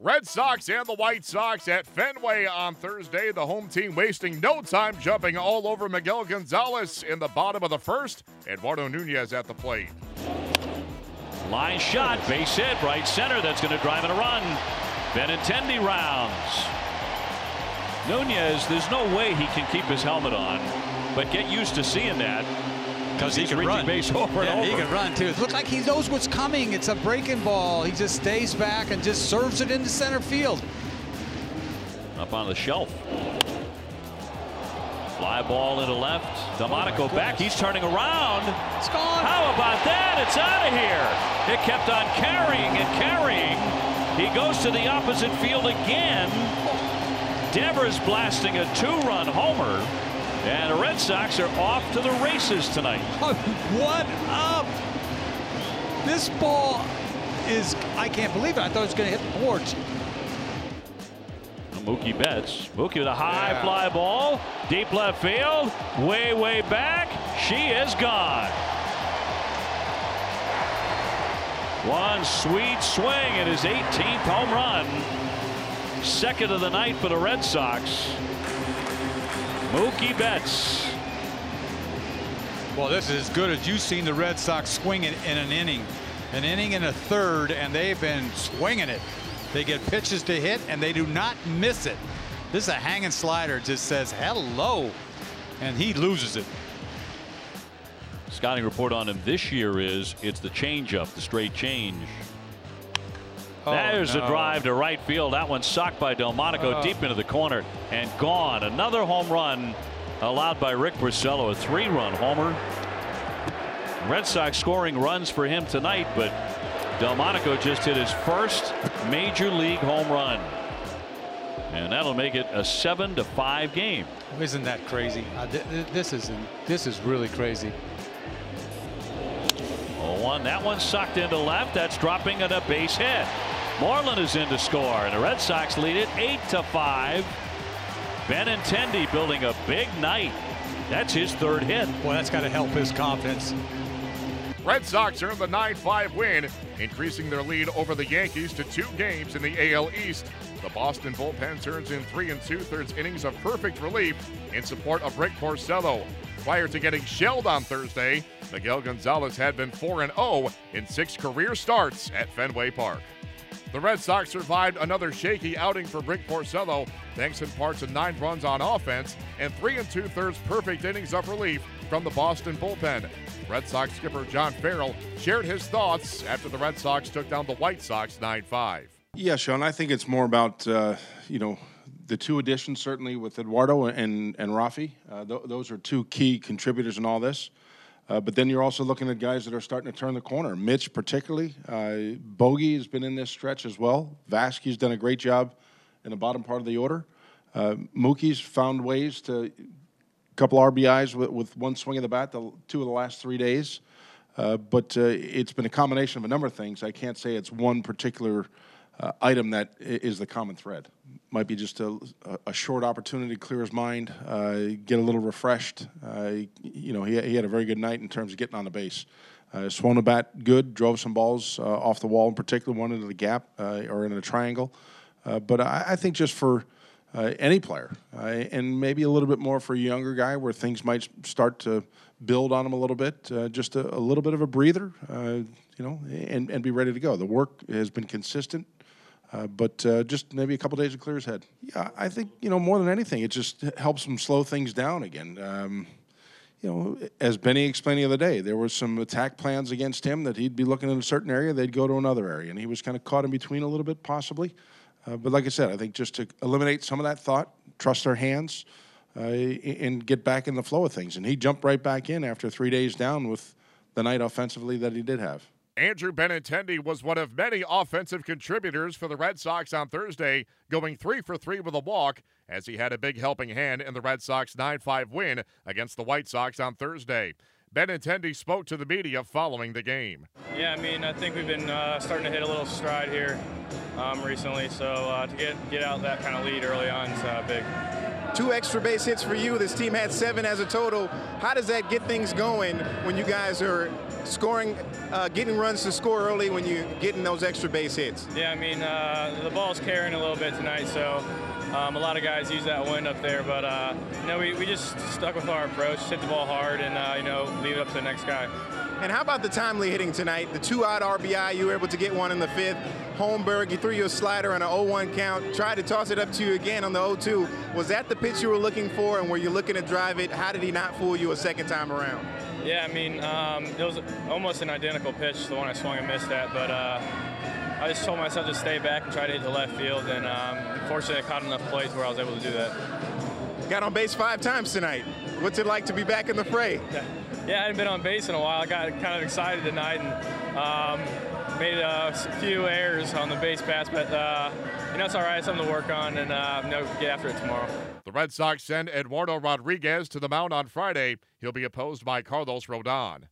Red Sox and the White Sox at Fenway on Thursday. The home team wasting no time jumping all over Miguel Gonzalez in the bottom of the first. Eduardo Nunez at the plate. Line shot, base hit, right center. That's going to drive in a run. Benintendi rounds. Nunez, there's no way he can keep his helmet on, but get used to seeing that because he can run. base over yeah, and over. He can run too. It looks like he knows what's coming. It's a breaking ball. He just stays back and just serves it into center field. Up on the shelf. Fly ball into left. Delmonico Oh, back. He's turning around. It's gone. How about that? It's out of here. It kept on carrying and carrying. He goes to the opposite field again. Oh. Devers blasting a two-run homer. And the Red Sox are off to the races tonight. what up? This ball is, I can't believe it. I thought it was going to hit the boards. Mookie Betts. Mookie with a high Yeah. fly ball. Deep left field. Way, way back. She is gone. One sweet swing at his 18th home run. Second of the night for the Red Sox. Mookie Betts. Well, this is as good as you've seen the Red Sox swing it in an inning. An inning and a third, and they've been swinging it. They get pitches to hit, and they do not miss it. This is a hanging slider, just says hello, and he loses it. Scouting report on him this year is it's the changeup, the straight change. There's Oh, no. a drive to right field. That one socked by Delmonico Oh. deep into the corner and gone. Another home run allowed by Rick Porcello, a three-run homer. Red Sox scoring runs for him tonight, but Delmonico just hit his first major league home run. And that'll make it a seven to five game. Isn't that crazy? Uh, th th this is this is really crazy. 0-1. That one sucked into left. That's dropping at a base hit. Moreland is in to score, and the Red Sox lead it 8 to 5. Benintendi building a big night. That's his third hit. Well, that's got to help his confidence. Red Sox earned the 9-5 win, increasing their lead over the Yankees to two games in the AL East. The Boston bullpen turns in three and two-thirds innings of perfect relief in support of Rick Porcello. Prior to getting shelled on Thursday, Miguel Gonzalez had been 4-0 in six career starts at Fenway Park. The Red Sox survived another shaky outing for Rick Porcello, thanks in part to nine runs on offense and three and two thirds perfect innings of relief from the Boston bullpen. Red Sox skipper John Farrell shared his thoughts after the Red Sox took down the White Sox 9 5. Yeah, Sean, I think it's more about, uh, you know, the two additions, certainly with Eduardo and, and Rafi. Uh, th- those are two key contributors in all this. Uh, but then you're also looking at guys that are starting to turn the corner. Mitch, particularly. Uh, Bogey has been in this stretch as well. Vazquez done a great job in the bottom part of the order. Uh, Mookie's found ways to a couple RBIs with, with one swing of the bat, the two of the last three days. Uh, but uh, it's been a combination of a number of things. I can't say it's one particular uh, item that is the common thread. Might be just a, a short opportunity to clear his mind, uh, get a little refreshed. Uh, you know, he, he had a very good night in terms of getting on the base. Uh, swung the bat good, drove some balls uh, off the wall in particular, one into the gap uh, or in a triangle. Uh, but I, I think just for any player, and maybe a little bit more for a younger guy where things might start to build on him a little bit. Just a, a little bit of a breather, you know, and, and be ready to go. The work has been consistent, uh, but uh, just maybe a couple days to clear his head. Yeah, I think you know more than anything, it just helps him slow things down again. Um, you know, as Benny explained the other day, there were some attack plans against him that he'd be looking in a certain area, they'd go to another area, and he was kind of caught in between a little bit, possibly. Uh, but like I said, I think just to eliminate some of that thought, trust our hands, uh, and get back in the flow of things. And he jumped right back in after three days down with the night offensively that he did have. Andrew Benintendi was one of many offensive contributors for the Red Sox on Thursday, going three for three with a walk, as he had a big helping hand in the Red Sox 9 5 win against the White Sox on Thursday. Benintendi spoke to the media following the game. Yeah, I mean, I think we've been uh, starting to hit a little stride here um, recently. So uh, to get get out that kind of lead early on is uh, big. Two extra base hits for you. This team had seven as a total. How does that get things going when you guys are scoring, uh, getting runs to score early when you're getting those extra base hits? Yeah, I mean, uh, the ball's carrying a little bit tonight, so um, a lot of guys use that wind up there, but uh, you know, we, we just stuck with our approach, hit the ball hard, and uh, you know, leave it up to the next guy. And how about the timely hitting tonight? The two odd RBI, you were able to get one in the fifth. Holmberg, you threw your slider on an 0-1 count, tried to toss it up to you again on the 0-2. Was that the pitch you were looking for, and were you looking to drive it? How did he not fool you a second time around? Yeah, I mean, um, it was almost an identical pitch, the one I swung and missed at, but uh, I just told myself to stay back and try to hit the left field, and um, unfortunately, I caught enough plays where I was able to do that. Got on base five times tonight. What's it like to be back in the fray? Yeah, yeah I hadn't been on base in a while. I got kind of excited tonight and um, made a few errors on the base pass, but uh, you know it's all right. Something to work on, and uh, get after it tomorrow. The Red Sox send Eduardo Rodriguez to the mound on Friday. He'll be opposed by Carlos Rodon.